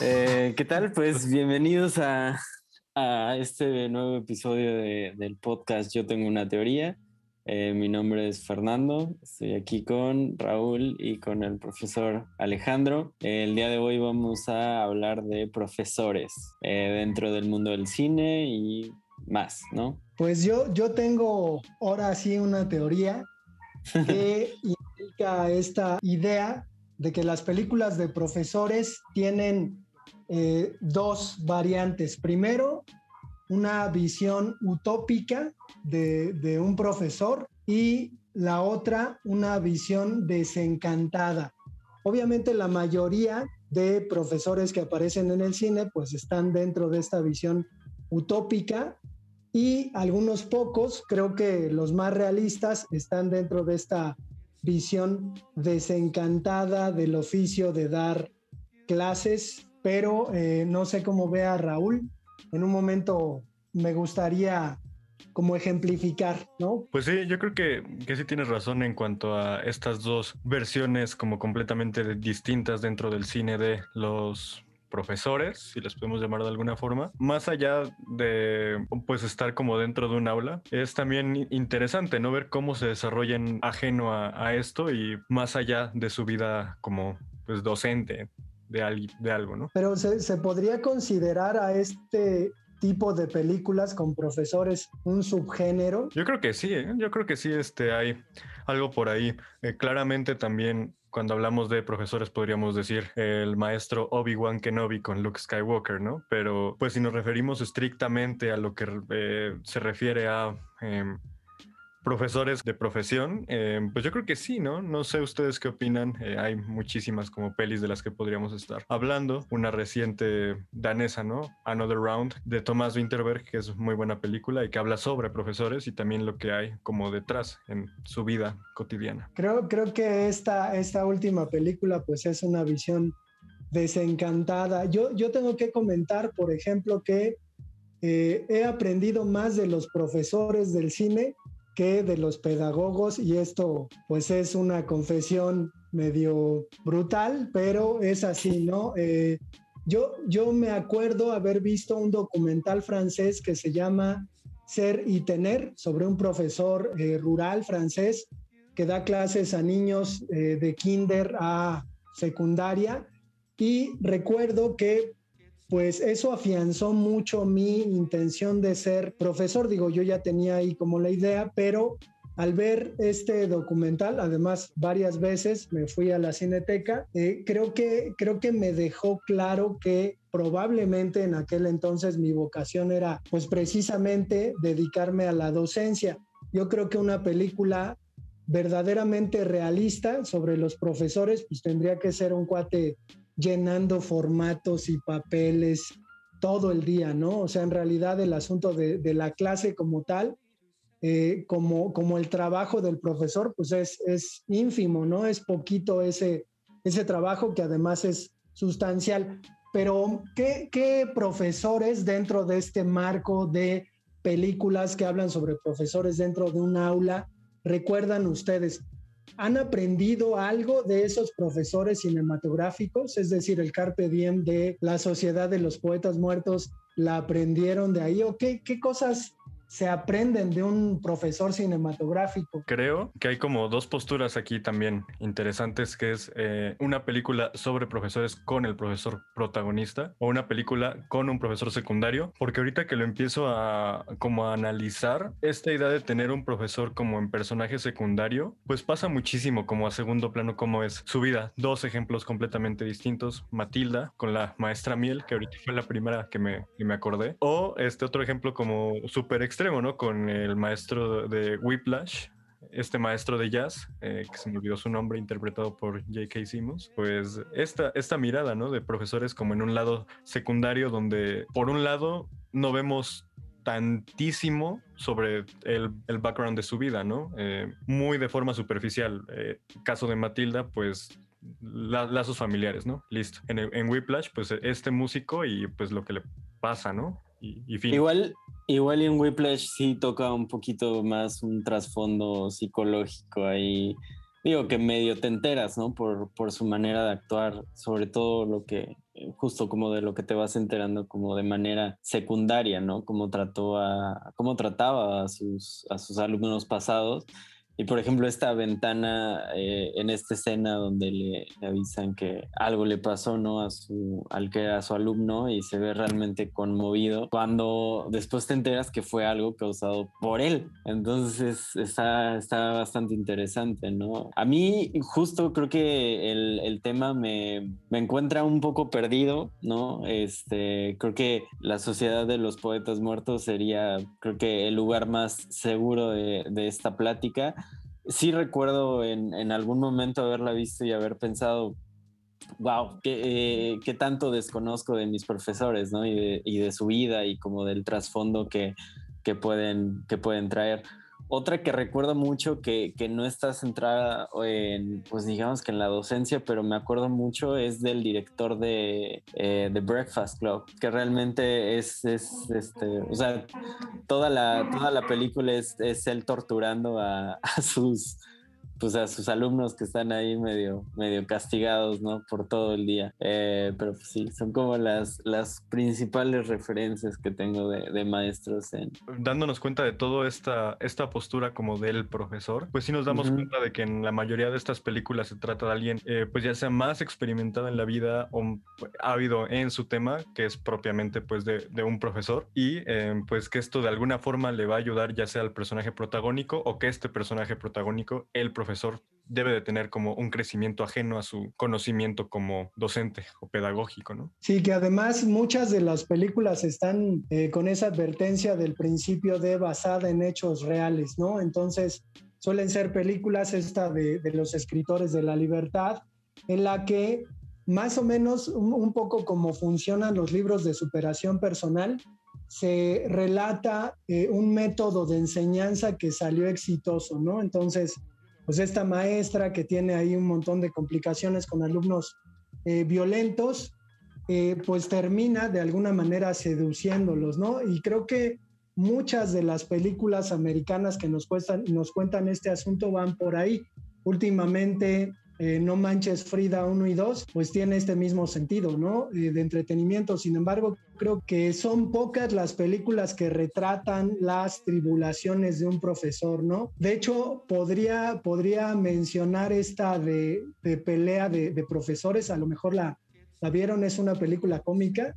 Eh, ¿Qué tal? Pues bienvenidos a, este nuevo episodio del podcast Yo tengo una teoría. Eh, mi nombre es Fernando, estoy aquí con Raúl y con el profesor Alejandro. el día de hoy vamos a hablar de profesores eh, dentro del mundo del cine y más, ¿no? Pues yo, yo tengo ahora sí una teoría que implica esta idea de que las películas de profesores tienen eh, dos variantes. Primero, una visión utópica de, un profesor y la otra, una visión desencantada. Obviamente la mayoría de profesores que aparecen en el cine pues están dentro de esta visión utópica y algunos pocos, creo que los más realistas, están dentro de esta visión desencantada del oficio de dar clases, pero eh, no sé cómo vea Raúl. En un momento me gustaría como ejemplificar, ¿no? Pues sí, yo creo que, que sí tienes razón en cuanto a estas dos versiones como completamente distintas dentro del cine de los profesores, si les podemos llamar de alguna forma, más allá de pues estar como dentro de un aula, es también interesante, ¿no? Ver cómo se desarrollan ajeno a, esto y más allá de su vida como pues docente de, de algo, ¿no? Pero se, se podría considerar a este tipo de películas con profesores un subgénero? Yo creo que sí, ¿eh? yo creo que sí este, hay algo por ahí. Eh, claramente también cuando hablamos de profesores podríamos decir el maestro Obi-Wan Kenobi con Luke Skywalker, ¿no? Pero pues si nos referimos estrictamente a lo que eh, se refiere a em, profesores de profesión, eh, pues yo creo que sí, ¿no? No sé ustedes qué opinan. Eh, hay muchísimas como pelis de las que podríamos estar hablando. Una reciente danesa, ¿no? Another Round de Thomas Winterberg, que es muy buena película y que habla sobre profesores y también lo que hay como detrás en su vida cotidiana. Creo, creo que esta, esta última película pues es una visión desencantada. Yo, yo tengo que comentar, por ejemplo, que eh, he aprendido más de los profesores del cine que de los pedagogos y esto pues es una confesión medio brutal, pero es así, ¿no? Eh, yo, yo me acuerdo haber visto un documental francés que se llama Ser y Tener sobre un profesor eh, rural francés que da clases a niños eh, de kinder a secundaria y recuerdo que pues eso afianzó mucho mi intención de ser profesor. Digo, yo ya tenía ahí como la idea, pero al ver este documental, además varias veces me fui a la cineteca, eh, creo, que, creo que me dejó claro que probablemente en aquel entonces mi vocación era pues precisamente dedicarme a la docencia. Yo creo que una película verdaderamente realista sobre los profesores pues tendría que ser un cuate llenando formatos y papeles todo el día, ¿no? O sea, en realidad el asunto de, la clase como tal, eh, como, como el trabajo del profesor, pues es, ínfimo, ¿no? Es poquito ese, ese trabajo que además es sustancial. Pero, ¿qué, ¿qué profesores dentro de este marco de películas que hablan sobre profesores dentro de un aula recuerdan ustedes? ¿Han aprendido algo de esos profesores cinematográficos? Es decir, el Carpe Diem de la Sociedad de los Poetas Muertos, ¿la aprendieron de ahí? ¿O qué, qué cosas se aprenden de un profesor cinematográfico. Creo que hay como dos posturas aquí también interesantes, que es eh, una película sobre profesores con el profesor protagonista o una película con un profesor secundario, porque ahorita que lo empiezo a como analizar, esta idea de tener un profesor como en personaje secundario, pues pasa muchísimo como a segundo plano como es su vida. Dos ejemplos completamente distintos, Matilda con la maestra Miel, que ahorita fue la primera que me, que me acordé, o este otro ejemplo como super extremo, ¿no? Con el maestro de Whiplash, este maestro de jazz, eh, que se me olvidó su nombre, interpretado por J.K. Simmons, pues esta, esta mirada, ¿no? De profesores como en un lado secundario, donde por un lado no vemos tantísimo sobre el, el background de su vida, ¿no? Eh, muy de forma superficial. Eh, caso de Matilda, pues lazos familiares, ¿no? Listo. En Whiplash, pues este músico y pues lo que le pasa, ¿no? Igual, igual en Whiplash sí toca un poquito más un trasfondo psicológico ahí. Digo que medio te enteras, ¿no? Por, por su manera de actuar, sobre todo lo que justo como de lo que te vas enterando como de manera secundaria, ¿no? Cómo trató a, cómo trataba a sus, a sus alumnos pasados y por ejemplo, esta ventana eh, en esta escena donde le, avisan que algo le pasó ¿no? a su, al que era su alumno y se ve realmente conmovido cuando después te enteras que fue algo causado por él. Entonces está, está bastante interesante, ¿no? A mí justo creo que el, el tema me, me, encuentra un poco perdido, ¿no? Este, creo que la sociedad de los poetas muertos sería, creo que el lugar más seguro de, de esta plática sí recuerdo en, algún momento haberla visto y haber pensado, wow, eh, qué tanto desconozco de mis profesores, ¿no? Y de, su vida y como del trasfondo que pueden traer. Otra que recuerdo mucho que, que, no está centrada en, pues digamos que en la docencia, pero me acuerdo mucho es del director de eh, The Breakfast Club, que realmente es, es, este, o sea, toda la, toda la película es, es él torturando a, a sus pues a sus alumnos que están ahí medio, medio castigados, ¿no? Por todo el día. Eh, pero pues, sí, son como las, las principales referencias que tengo de, de maestros en... Dándonos cuenta de toda esta, esta postura como del profesor, pues sí nos damos uh -huh. cuenta de que en la mayoría de estas películas se trata de alguien, eh, pues ya sea más experimentado en la vida o ávido en su tema, que es propiamente pues de, de un profesor, y eh, pues que esto de alguna forma le va a ayudar ya sea al personaje protagónico o que este personaje protagónico, el profesor, profesor debe de tener como un crecimiento ajeno a su conocimiento como docente o pedagógico, ¿no? Sí, que además muchas de las películas están eh, con esa advertencia del principio de basada en hechos reales, ¿no? Entonces, suelen ser películas esta de, de los escritores de la libertad, en la que más o menos un, un poco como funcionan los libros de superación personal, se relata eh, un método de enseñanza que salió exitoso, ¿no? Entonces, pues esta maestra que tiene ahí un montón de complicaciones con alumnos eh, violentos, eh, pues termina de alguna manera seduciéndolos, ¿no? Y creo que muchas de las películas americanas que nos, cuestan, nos cuentan este asunto van por ahí. Últimamente, eh, No Manches Frida 1 y 2, pues tiene este mismo sentido, ¿no? De entretenimiento. Sin embargo, creo que son pocas las películas que retratan las tribulaciones de un profesor, ¿no? De hecho, podría, podría mencionar esta de, de pelea de, de, profesores, a lo mejor la, la vieron, es una película cómica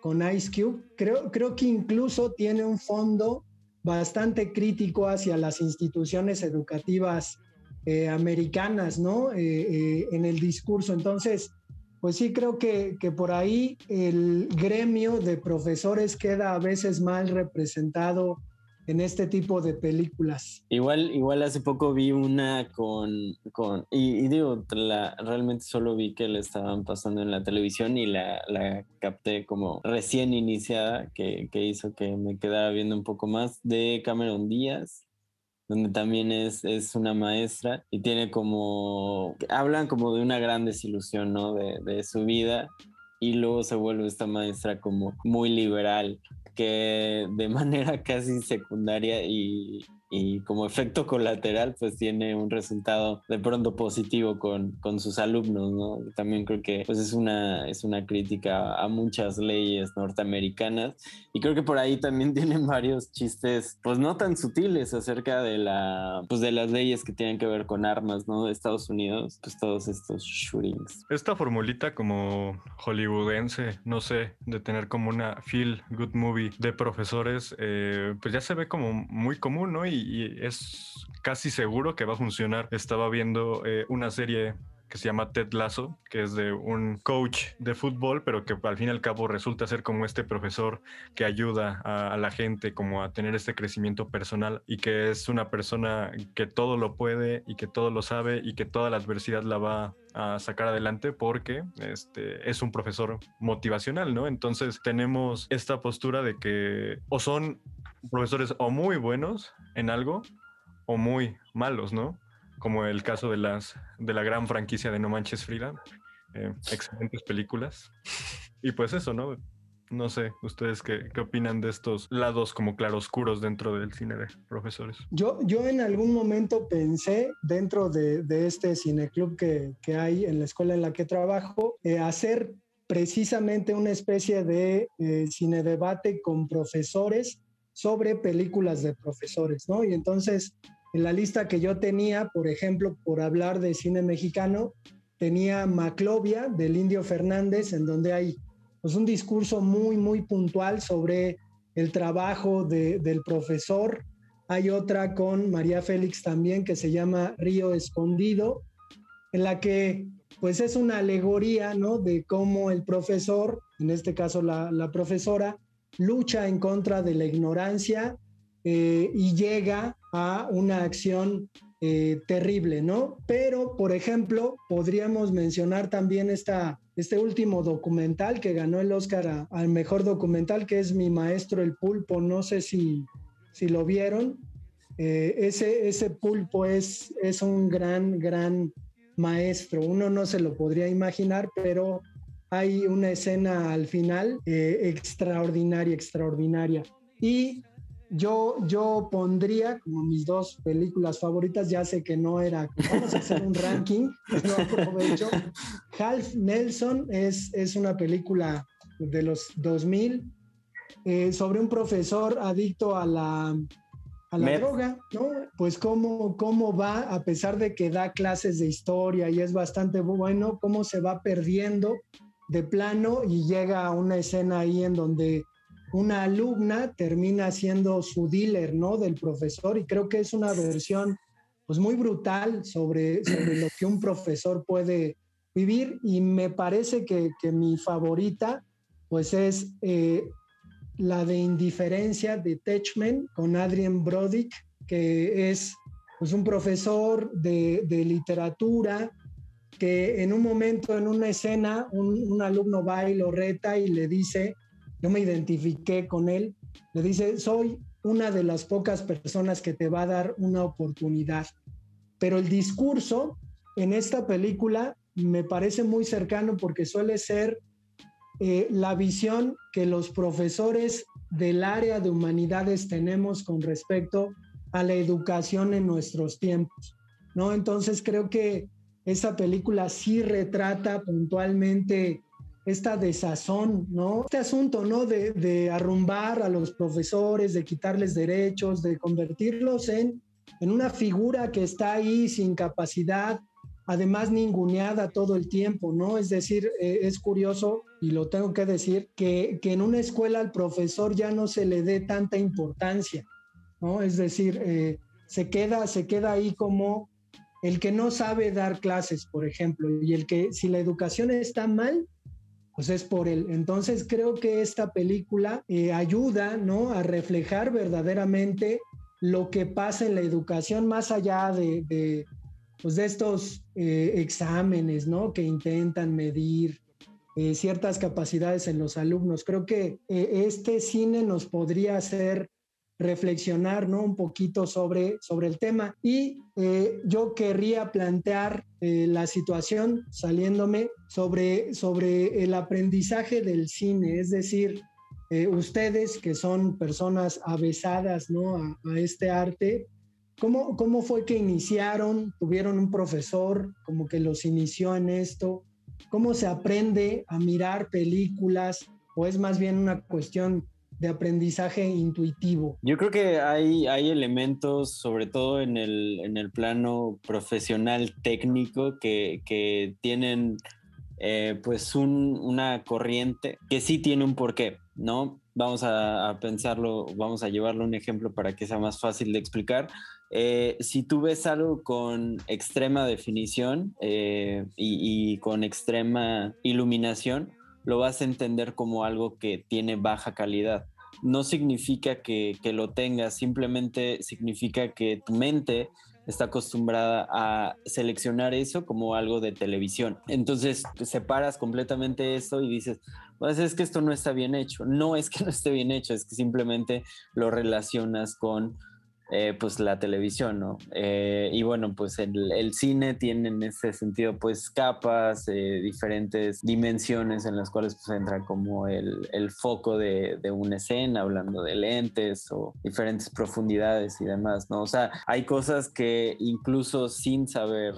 con Ice Cube. Creo, creo que incluso tiene un fondo bastante crítico hacia las instituciones educativas eh, americanas, ¿no? Eh, eh, en el discurso. Entonces, pues sí creo que, que, por ahí el gremio de profesores queda a veces mal representado en este tipo de películas. Igual, igual hace poco vi una con, con y, digo, la, realmente solo vi que la estaban pasando en la televisión y la, la capté como recién iniciada, que, que hizo que me quedara viendo un poco más, de Cameron Díaz, donde también es, es una maestra y tiene como, hablan como de una gran desilusión, ¿no? De, de su vida y luego se vuelve esta maestra como muy liberal, que de manera casi secundaria y, y como efecto colateral pues tiene un resultado de pronto positivo con, con sus alumnos, ¿no? También creo que pues es una, es una crítica a muchas leyes norteamericanas y creo que por ahí también tienen varios chistes pues no tan sutiles acerca de la pues de las leyes que tienen que ver con armas, ¿no? De Estados Unidos, pues todos estos shootings. Esta formulita como hollywoodense, no sé, de tener como una feel good movie de profesores, eh, pues ya se ve como muy común, ¿no? Y y, es casi seguro que va a funcionar. Estaba viendo eh, una serie que se llama Ted Lasso, que es de un coach de fútbol, pero que al fin y al cabo resulta ser como este profesor que ayuda a, a, la gente como a tener este crecimiento personal y que es una persona que todo lo puede y que todo lo sabe y que toda la adversidad la va a sacar adelante porque este es un profesor motivacional, ¿no? Entonces tenemos esta postura de que o son profesores o muy buenos en algo o muy malos, ¿no? Como el caso de las de la gran franquicia de No Manches Frida, eh, excelentes películas. Y pues eso, ¿no? No sé, ¿ustedes qué, qué, opinan de estos lados como claroscuros dentro del cine de profesores? Yo, yo en algún momento pensé, dentro de, de este cineclub que, que hay en la escuela en la que trabajo, eh, hacer precisamente una especie de eh, cine debate con profesores sobre películas de profesores, ¿no? Y entonces, en la lista que yo tenía, por ejemplo, por hablar de cine mexicano, tenía Maclovia del Indio Fernández, en donde hay pues, un discurso muy, muy puntual sobre el trabajo del profesor. Hay otra con María Félix también que se llama Río Escondido, en la que pues es una alegoría, ¿no? De cómo el profesor, en este caso la, profesora, lucha en contra de la ignorancia eh, y llega a una acción eh, terrible, ¿no? Pero, por ejemplo, podríamos mencionar también esta, este último documental que ganó el Oscar al mejor documental, que es Mi Maestro el Pulpo. No sé si, si lo vieron. Eh, ese, ese pulpo es, es un gran, gran maestro. Uno no se lo podría imaginar, pero hay una escena al final eh, extraordinaria, extraordinaria. Y yo, yo pondría como mis dos películas favoritas, ya sé que no era, vamos a hacer un ranking, no aprovecho. Half Nelson es, es una película de los 2000 eh, sobre un profesor adicto a la a la droga, ¿no? Pues cómo, cómo va, a pesar de que da clases de historia y es bastante bueno, cómo se va perdiendo de plano y llega a una escena ahí en donde una alumna termina siendo su dealer, ¿no? Del profesor y creo que es una versión pues muy brutal sobre, sobre lo que un profesor puede vivir y me parece que, que mi favorita pues es eh, la de indiferencia de Techman con Adrian Brodick, que es pues, un profesor de, literatura que en un momento, en una escena, un, alumno va y lo reta y le dice, yo me identifiqué con él, le dice, soy una de las pocas personas que te va a dar una oportunidad. Pero el discurso en esta película me parece muy cercano porque suele ser eh, la visión que los profesores del área de humanidades tenemos con respecto a la educación en nuestros tiempos, ¿no? Entonces creo que esa película sí retrata puntualmente esta desazón, ¿no? Este asunto, ¿no? De, de, arrumbar a los profesores, de quitarles derechos, de convertirlos en, en una figura que está ahí sin capacidad, además ninguneada todo el tiempo, ¿no? Es decir, eh, es curioso, y lo tengo que decir, que, en una escuela al profesor ya no se le dé tanta importancia, ¿no? Es decir, eh, se, queda, se queda ahí como el que no sabe dar clases, por ejemplo, y el que si la educación está mal, pues es por él. Entonces creo que esta película eh, ayuda, ¿no? A reflejar verdaderamente lo que pasa en la educación más allá de pues de estos eh, exámenes, ¿no? Que intentan medir eh, ciertas capacidades en los alumnos. Creo que este cine nos podría hacer reflexionar, ¿no? Un poquito sobre, sobre el tema. Y yo querría plantear la situación saliéndome sobre, sobre el aprendizaje del cine, es decir, ustedes que son personas avesadas, ¿no? a este arte, ¿Cómo, ¿Cómo fue que iniciaron? ¿Tuvieron un profesor como que los inició en esto? ¿Cómo se aprende a mirar películas? ¿O es más bien una cuestión de aprendizaje intuitivo? Yo creo que hay, hay elementos, sobre todo en el, en el plano profesional técnico, que, que tienen eh, pues un, una corriente que sí tiene un porqué, ¿no? Vamos a, a, pensarlo, vamos a llevarlo un ejemplo para que sea más fácil de explicar. Eh, si tú ves algo con extrema definición eh, y, con extrema iluminación, lo vas a entender como algo que tiene baja calidad. No significa que, lo tengas, simplemente significa que tu mente está acostumbrada a seleccionar eso como algo de televisión. Entonces separas completamente esto y dices, pues es que esto no está bien hecho. No es que no esté bien hecho, es que simplemente lo relacionas con eh, pues la televisión, ¿no? Eh, y bueno, pues el, cine tiene en ese sentido pues capas, eh, diferentes dimensiones en las cuales pues entra como el, el foco de, de, una escena, hablando de lentes o diferentes profundidades y demás, ¿no? O sea, hay cosas que incluso sin saber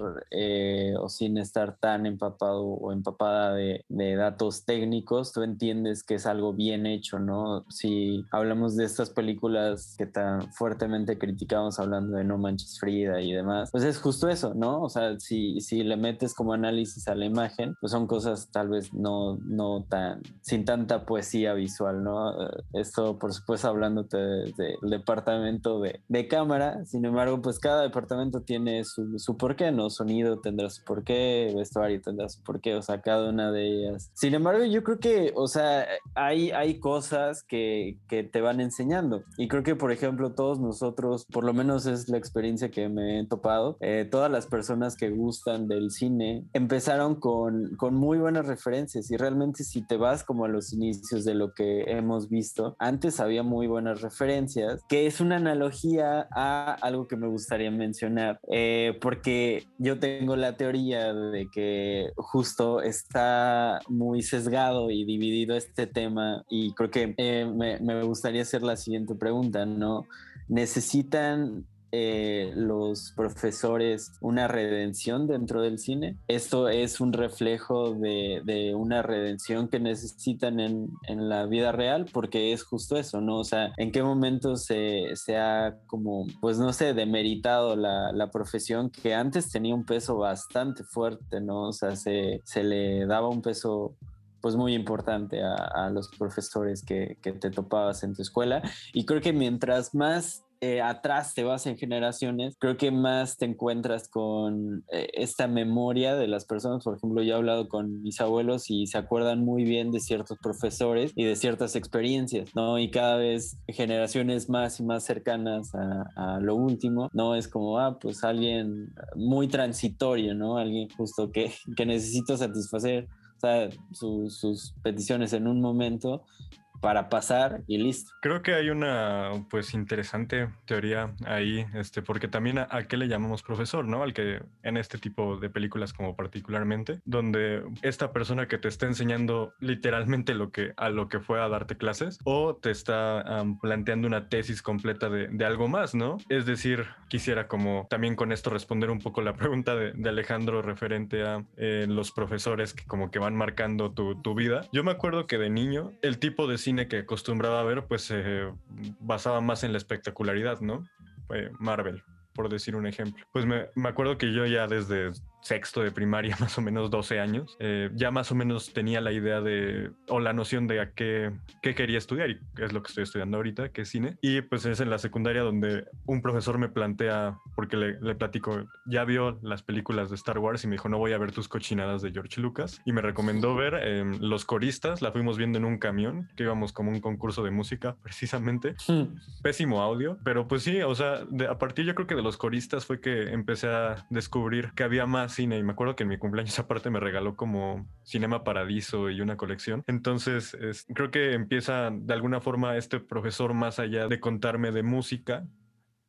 o sin estar tan empapado o empapada de, de datos técnicos, tú entiendes que es algo bien hecho, ¿no? Si hablamos de estas películas que tan fuertemente criticamos hablando de No Manches Frida y demás, pues es justo eso, ¿no? O sea, si, si le metes como análisis a la imagen, pues son cosas tal vez no, no tan, sin tanta poesía visual, ¿no? Eh, esto, por supuesto, hablándote del departamento de, de, cámara, sin embargo, pues cada departamento tiene su, su porqué, ¿no? Sonido tendrá su porqué, vestuario tendrá su porqué, o sea, cada una de ellas. Sin embargo, yo creo que, o sea, hay, hay cosas que, que te van enseñando. Y creo que, por ejemplo, todos nosotros por lo menos es la experiencia que me he topado, eh, todas las personas que gustan del cine empezaron con, con muy buenas referencias y realmente si te vas como a los inicios de lo que hemos visto, antes había muy buenas referencias, que es una analogía a algo que me gustaría mencionar, eh, porque yo tengo la teoría de que justo está muy sesgado y dividido este tema y creo que eh, me, me gustaría hacer la siguiente pregunta, ¿no? Necesitan eh, los profesores una redención dentro del cine. Esto es un reflejo de, una redención que necesitan en, la vida real porque es justo eso, ¿no? O sea, ¿en qué momento se, ha como, pues no sé, demeritado la, profesión que antes tenía un peso bastante fuerte, ¿no? O sea, se, le daba un peso pues muy importante a, los profesores que, que, te topabas en tu escuela. Y creo que mientras más eh, atrás te vas en generaciones, creo que más te encuentras con eh, esta memoria de las personas. Por ejemplo, yo he hablado con mis abuelos y se acuerdan muy bien de ciertos profesores y de ciertas experiencias, ¿no? Y cada vez generaciones más y más cercanas a, lo último, ¿no? Es como, ah, pues alguien muy transitorio, ¿no? Alguien justo que, que necesito satisfacer sus peticiones en un momento para pasar y listo. Creo que hay una pues interesante teoría ahí, este, porque también a, qué le llamamos profesor, ¿no? Al que en este tipo de películas como particularmente, donde esta persona que te está enseñando literalmente lo que a lo que fue a darte clases o te está planteando una tesis completa de, de, algo más, ¿no? Es decir, quisiera como también con esto responder un poco la pregunta de, de Alejandro referente a eh, los profesores que como que van marcando tu, tu vida. Yo me acuerdo que de niño el tipo de cine que acostumbraba a ver, pues se basaba más en la espectacularidad, ¿no? Marvel, por decir un ejemplo. Pues me, me, acuerdo que yo ya desde sexto de primaria, más o menos 12 años, eh, ya más o menos tenía la idea de, o la noción de a qué, qué quería estudiar y es lo que estoy estudiando ahorita, que es cine. Y pues es en la secundaria donde un profesor me plantea, porque le, le platico, ya vio las películas de Star Wars y me dijo, no voy a ver tus cochinadas de George Lucas. Y me recomendó ver em, Los Coristas, la fuimos viendo en un camión, que íbamos como un concurso de música, precisamente. Hmm. Pésimo audio, pero pues sí, o sea, a partir yo creo que de Los Coristas fue que empecé a descubrir que había más cine y me acuerdo que en mi cumpleaños aparte me regaló como Cinema Paradiso y una colección. Entonces creo que empieza de alguna forma este profesor más allá de contarme de música,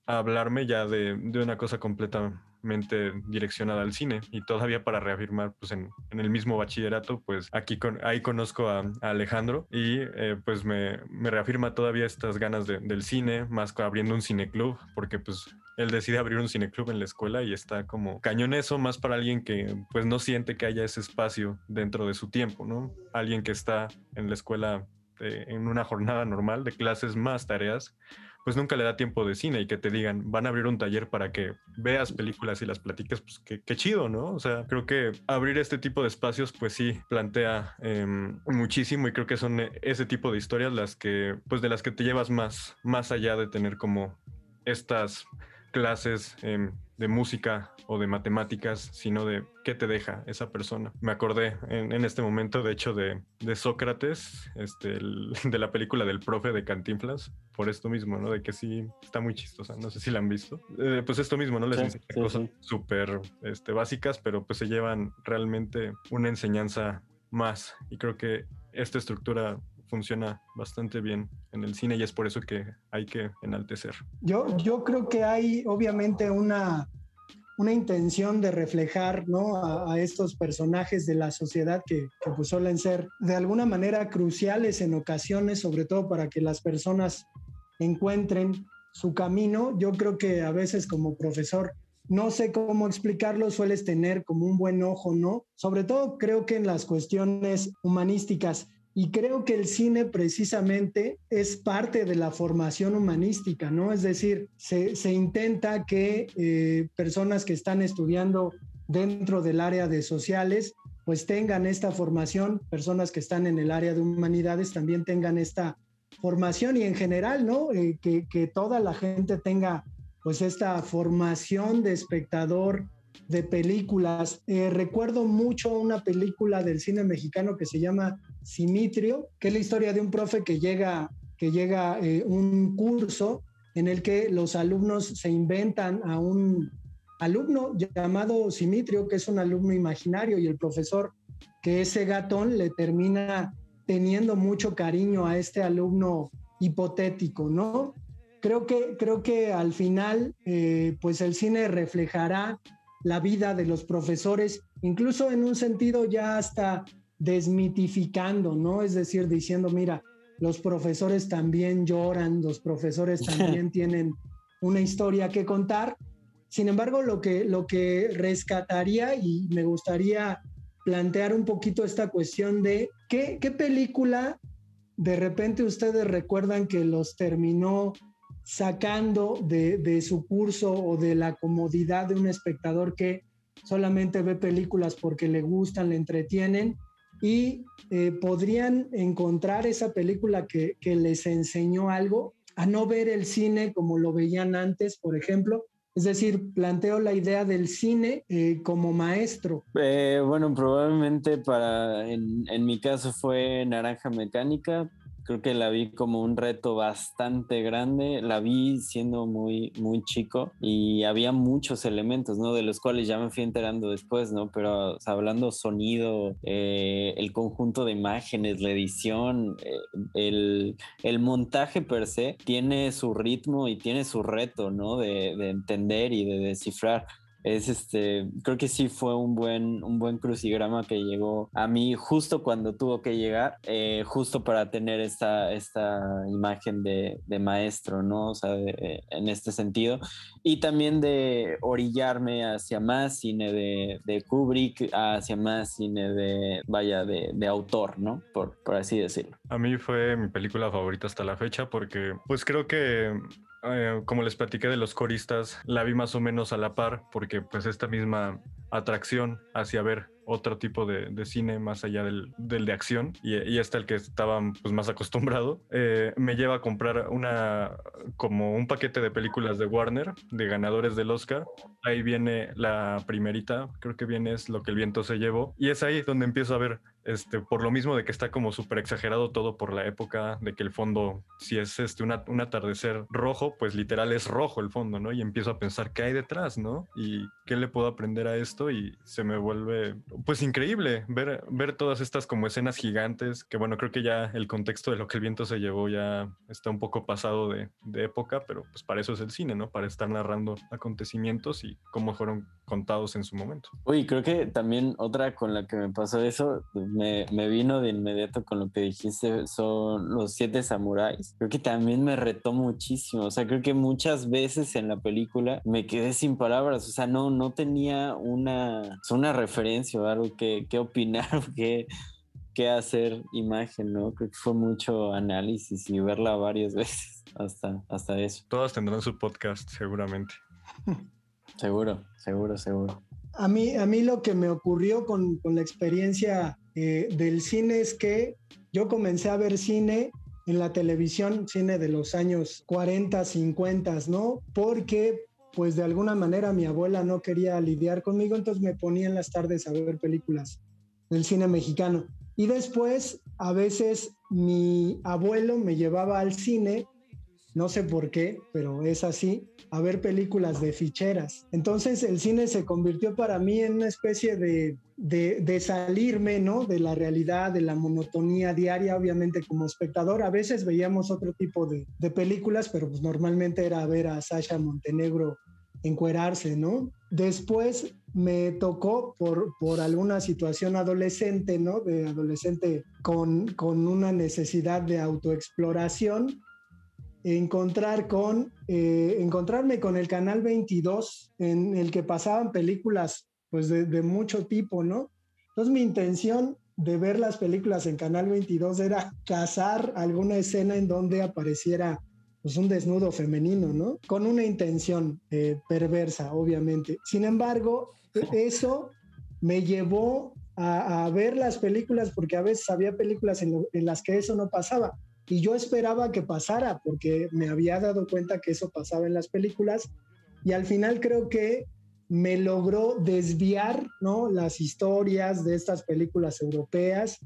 a hablarme ya de, de una cosa completamente direccionada al cine y todavía para reafirmar pues en, en el mismo bachillerato pues aquí con, ahí conozco a, Alejandro y eh, pues me, me, reafirma todavía estas ganas de, del cine más abriendo un cineclub porque pues él decide abrir un cineclub en la escuela y está como cañón eso más para alguien que pues no siente que haya ese espacio dentro de su tiempo, ¿no? Alguien que está en la escuela eh, en una jornada normal de clases más tareas, pues nunca le da tiempo de cine y que te digan, van a abrir un taller para que veas películas y las platiques, pues qué, chido, ¿no? O sea, creo que abrir este tipo de espacios, pues sí, plantea em, muchísimo y creo que son ese tipo de historias las que, pues de las que te llevas más, más allá de tener como estas clases em, de música o de matemáticas, sino de qué te deja esa persona. Me acordé en, este momento, de hecho, de, Sócrates, este, de la película del profe de Cantinflas, por esto mismo, ¿no? De que sí está muy chistosa, no sé si la han visto. Eh, pues esto mismo, ¿no? Les enseña cosas súper este, básicas, pero pues se llevan realmente una enseñanza más. Y creo que esta estructura funciona bastante bien en el cine y es por eso que hay que enaltecer. Yo, yo creo que hay obviamente una, una intención de reflejar ¿no? a, estos personajes de la sociedad que, que pues suelen ser de alguna manera cruciales en ocasiones, sobre todo para que las personas encuentren su camino. Yo creo que a veces como profesor no sé cómo explicarlo, sueles tener como un buen ojo, ¿no? Sobre todo creo que en las cuestiones humanísticas. Y creo que el cine precisamente es parte de la formación humanística, ¿no? Es decir, se, intenta que eh, personas que están estudiando dentro del área de sociales, pues tengan esta formación, personas que están en el área de humanidades también tengan esta formación y en general, ¿no? Eh, que, que toda la gente tenga pues esta formación de espectador de películas. Eh, recuerdo mucho una película del cine mexicano que se llama Simitrio, que es la historia de un profe que llega, que llega eh, un curso en el que los alumnos se inventan a un alumno llamado Simitrio, que es un alumno imaginario, y el profesor, que ese gatón, le termina teniendo mucho cariño a este alumno hipotético, ¿no? creo que, creo que al final, eh, pues el cine reflejará la vida de los profesores, incluso en un sentido ya hasta desmitificando, ¿no? Es decir, diciendo, mira, los profesores también lloran, los profesores también tienen una historia que contar. Sin embargo, lo que, lo que rescataría y me gustaría plantear un poquito esta cuestión de qué, qué película de repente ustedes recuerdan que los terminó sacando de, su curso o de la comodidad de un espectador que solamente ve películas porque le gustan, le entretienen y eh, podrían encontrar esa película que, les enseñó algo a no ver el cine como lo veían antes, por ejemplo. Es decir, planteo la idea del cine eh, como maestro. Eh, bueno, probablemente para, en, en mi caso fue Naranja Mecánica, creo que la vi como un reto bastante grande, la vi siendo muy, muy chico y había muchos elementos, ¿no? De los cuales ya me fui enterando después, ¿no? Pero hablando sonido, eh, el conjunto de imágenes, la edición, eh, el, el, montaje per se tiene su ritmo y tiene su reto, ¿no? De, de entender y de descifrar es este, creo que sí fue un buen, un buen crucigrama que llegó a mí justo cuando tuvo que llegar, eh, justo para tener esta, esta imagen de, maestro, ¿no? O sea, en este sentido. Y también de orillarme hacia más cine de, de Kubrick, hacia más cine de, vaya, de, de autor, ¿no? Por, por así decirlo. A mí fue mi película favorita hasta la fecha porque, pues creo que eh, como les platiqué de los coristas, la vi más o menos a la par porque pues esta misma atracción hacia ver otro tipo de, cine más allá del, de acción y, este el que estaba pues, más acostumbrado, eh, me lleva a comprar una como un paquete de películas de Warner, de ganadores del Oscar. Ahí viene la primerita, creo que viene es Lo que el viento se llevó y es ahí donde empiezo a ver este, por lo mismo de que está como súper exagerado todo por la época, de que el fondo, si es este, un atardecer rojo, pues literal es rojo el fondo, ¿no? Y empiezo a pensar qué hay detrás, ¿no? Y qué le puedo aprender a esto y se me vuelve, pues increíble ver, ver todas estas como escenas gigantes, que bueno, creo que ya el contexto de lo que el viento se llevó ya está un poco pasado de, de época, pero pues para eso es el cine, ¿no? Para estar narrando acontecimientos y cómo fueron contados en su momento. Uy, creo que también otra con la que me pasó eso, me, vino de inmediato con lo que dijiste, son los siete samuráis. Creo que también me retó muchísimo. O sea, creo que muchas veces en la película me quedé sin palabras. O sea, no, no tenía una, una referencia o algo que, que opinar o que, hacer imagen, ¿no? Creo que fue mucho análisis y verla varias veces hasta, hasta eso. Todas tendrán su podcast, seguramente. seguro, seguro, seguro. A mí, a mí lo que me ocurrió con, con la experiencia eh, del cine es que yo comencé a ver cine en la televisión, cine de los años 40, 50, ¿no? Porque pues de alguna manera mi abuela no quería lidiar conmigo, entonces me ponía en las tardes a ver películas del cine mexicano. Y después, a veces mi abuelo me llevaba al cine no sé por qué, pero es así, a ver películas de ficheras. Entonces el cine se convirtió para mí en una especie de, de, salirme, ¿no? De la realidad, de la monotonía diaria, obviamente como espectador. A veces veíamos otro tipo de, de películas, pero pues normalmente era ver a Sasha Montenegro encuerarse, ¿no? Después me tocó por, por alguna situación adolescente, ¿no? De adolescente con, con una necesidad de autoexploración, encontrar con, eh, encontrarme con el canal 22 en el que pasaban películas pues de, mucho tipo, ¿no? Entonces mi intención de ver las películas en canal 22 era cazar alguna escena en donde apareciera pues un desnudo femenino, ¿no? Con una intención eh, perversa, obviamente. Sin embargo, eso me llevó a, ver las películas porque a veces había películas en, las que eso no pasaba. Y yo esperaba que pasara porque me había dado cuenta que eso pasaba en las películas. Y al final creo que me logró desviar, ¿no? Las historias de estas películas europeas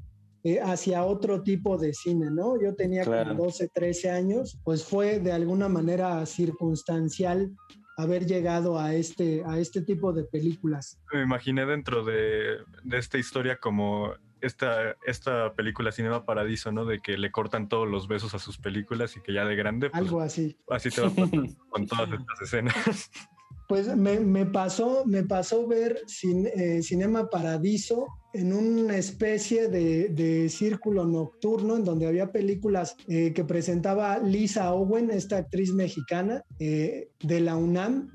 eh, hacia otro tipo de cine, ¿no? Yo tenía como 12, 13 años, pues fue de alguna manera circunstancial haber llegado a este, a este tipo de películas. Me imaginé dentro de, de esta historia como esta, esta película Cinema Paradiso, ¿no? De que le cortan todos los besos a sus películas y que ya de grande. Pues, Algo así. Así te va a pasar con todas estas escenas. Pues me, me, pasó, me pasó ver eh, Cinema Paradiso en una especie de, de, círculo nocturno en donde había películas eh, que presentaba Lisa Owen, esta actriz mexicana eh, de la UNAM,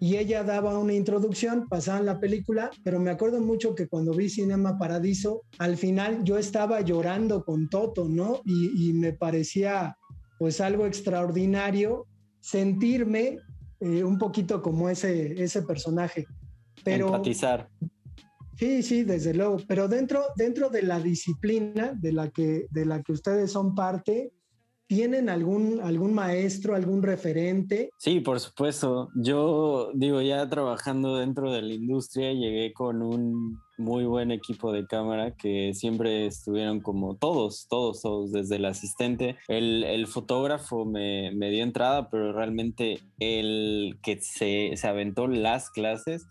y ella daba una introducción, pasaban la película, pero me acuerdo mucho que cuando vi Cinema Paradiso, al final yo estaba llorando con Toto, ¿no? Y, y me parecía pues algo extraordinario sentirme eh, un poquito como ese, ese personaje. Pero, Empatizar. Sí, sí, desde luego. Pero dentro, dentro de la disciplina de la, que, de la que ustedes son parte, ¿Tienen algún, algún maestro, algún referente? Sí, por supuesto. Yo digo, ya trabajando dentro de la industria, llegué con un muy buen equipo de cámara que siempre estuvieron como todos, todos, todos, desde el asistente. El, el fotógrafo me, me, dio entrada, pero realmente el que se, se aventó las clases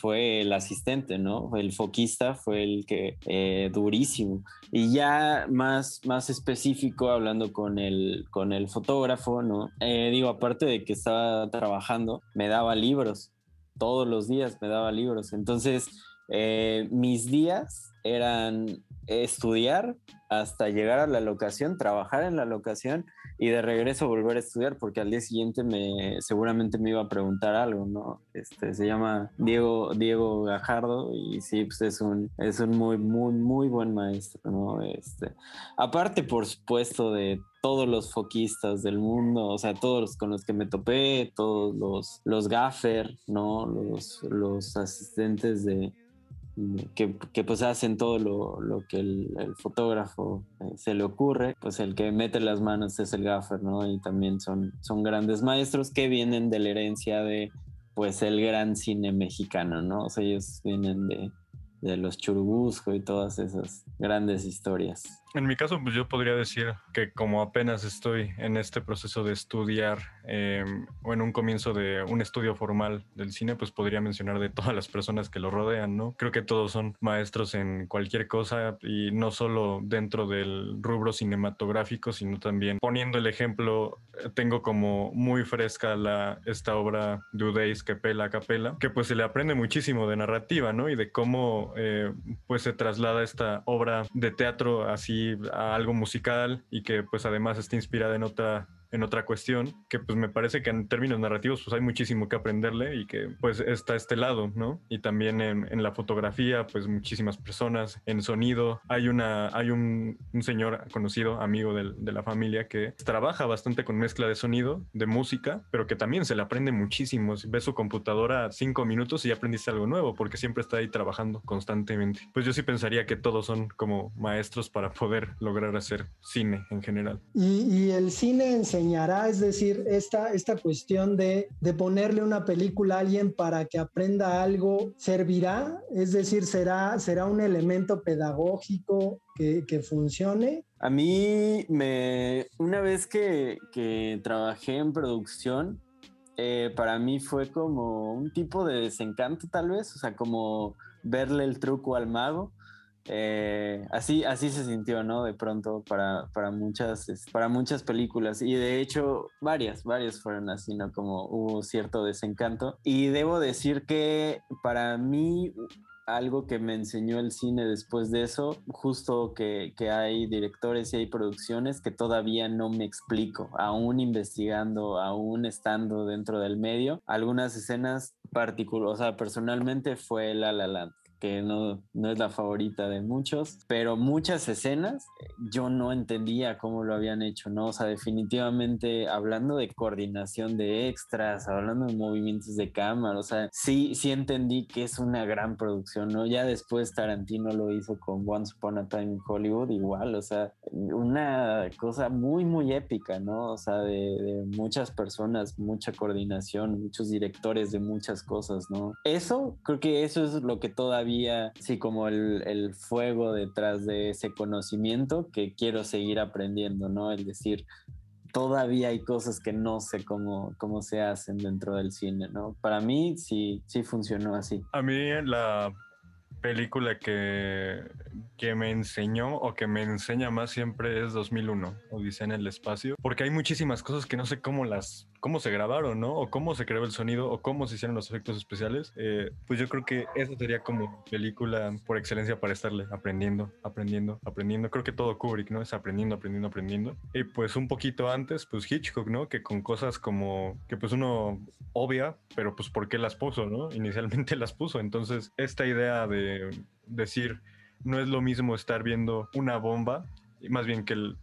fue el asistente, ¿no? El foquista fue el que eh, durísimo. Y ya más, más específico, hablando con el, con el fotógrafo, ¿no? Eh, digo, aparte de que estaba trabajando, me daba libros. Todos los días me daba libros. Entonces, eh, mis días eran estudiar hasta llegar a la locación, trabajar en la locación y de regreso volver a estudiar porque al día siguiente me seguramente me iba a preguntar algo, ¿no? Este se llama Diego Diego Gajardo y sí, pues es un es un muy muy muy buen maestro, ¿no? Este aparte por supuesto de todos los foquistas del mundo, o sea, todos los con los que me topé, todos los los gaffer, ¿no? Los los asistentes de que, pues hacen todo lo, lo que el, el fotógrafo eh, se le ocurre, pues el que mete las manos es el gaffer, ¿no? Y también son, son grandes maestros que vienen de la herencia de pues el gran cine mexicano, ¿no? O sea, ellos vienen de, de los Churubusco y todas esas grandes historias. En mi caso, pues yo podría decir que como apenas estoy en este proceso de estudiar em, o en un comienzo de un estudio formal del cine, pues podría mencionar de todas las personas que lo rodean, ¿no? Creo que todos son maestros en cualquier cosa y no solo dentro del rubro cinematográfico, sino también poniendo el ejemplo, tengo como muy fresca la, esta obra de Udeis Capella Capella, que pues se le aprende muchísimo de narrativa, ¿no? Y de cómo eh, pues se traslada esta obra de teatro así a algo musical y que pues además está inspirada en otra en otra cuestión, que pues me parece que en términos narrativos pues hay muchísimo que aprenderle y que pues está este lado, ¿no? Y también en, en la fotografía, pues muchísimas personas, en sonido, hay una, hay un, un señor conocido, amigo del, de la familia, que trabaja bastante con mezcla de sonido, de música, pero que también se le aprende muchísimo. Ve su computadora cinco minutos y aprendiste algo nuevo, porque siempre está ahí trabajando constantemente. Pues yo sí pensaría que todos son como maestros para poder lograr hacer cine en general. Y, y el cine en enseñará, es decir, esta, esta cuestión de, de ponerle una película a alguien para que aprenda algo, ¿servirá? Es decir, ¿será, será un elemento pedagógico que, funcione? A mí, me, una vez que, que trabajé en producción, eh, para mí fue como un tipo de desencanto tal vez, o sea, como verle el truco al mago. Eh, así, así se sintió, ¿no? De pronto para, para, muchas, para muchas películas. Y de hecho, varias, varias fueron así, ¿no? Como hubo cierto desencanto. Y debo decir que para mí algo que me enseñó el cine después de eso, justo que, que, hay directores y hay producciones que todavía no me explico, aún investigando, aún estando dentro del medio. Algunas escenas particulares, o sea, personalmente fue La La Land que no, no es la favorita de muchos, pero muchas escenas yo no entendía cómo lo habían hecho, ¿no? O sea, definitivamente hablando de coordinación de extras, hablando de movimientos de cámara, o sea, sí, sí entendí que es una gran producción, ¿no? Ya después Tarantino lo hizo con Once Upon a Time in Hollywood, igual, o sea, una cosa muy, muy épica, ¿no? O sea, de, de muchas personas, mucha coordinación, muchos directores de muchas cosas, ¿no? Eso, creo que eso es lo que todavía sí, como el, el, fuego detrás de ese conocimiento que quiero seguir aprendiendo, ¿no? Es decir, todavía hay cosas que no sé cómo, cómo se hacen dentro del cine, ¿no? Para mí sí, sí funcionó así. A mí la película que, que me enseñó o que me enseña más siempre es 2001, Odisea en el espacio, porque hay muchísimas cosas que no sé cómo las cómo se grabaron, ¿no? O cómo se creó el sonido, o cómo se hicieron los efectos especiales. Eh, pues yo creo que esa sería como película por excelencia para estarle aprendiendo, aprendiendo, aprendiendo. Creo que todo Kubrick, ¿no? Es aprendiendo, aprendiendo, aprendiendo. Y pues un poquito antes, pues Hitchcock, ¿no? Que con cosas como que pues uno obvia, pero pues ¿por qué las puso, ¿no? Inicialmente las puso. Entonces, esta idea de decir, no es lo mismo estar viendo una bomba, más bien que el,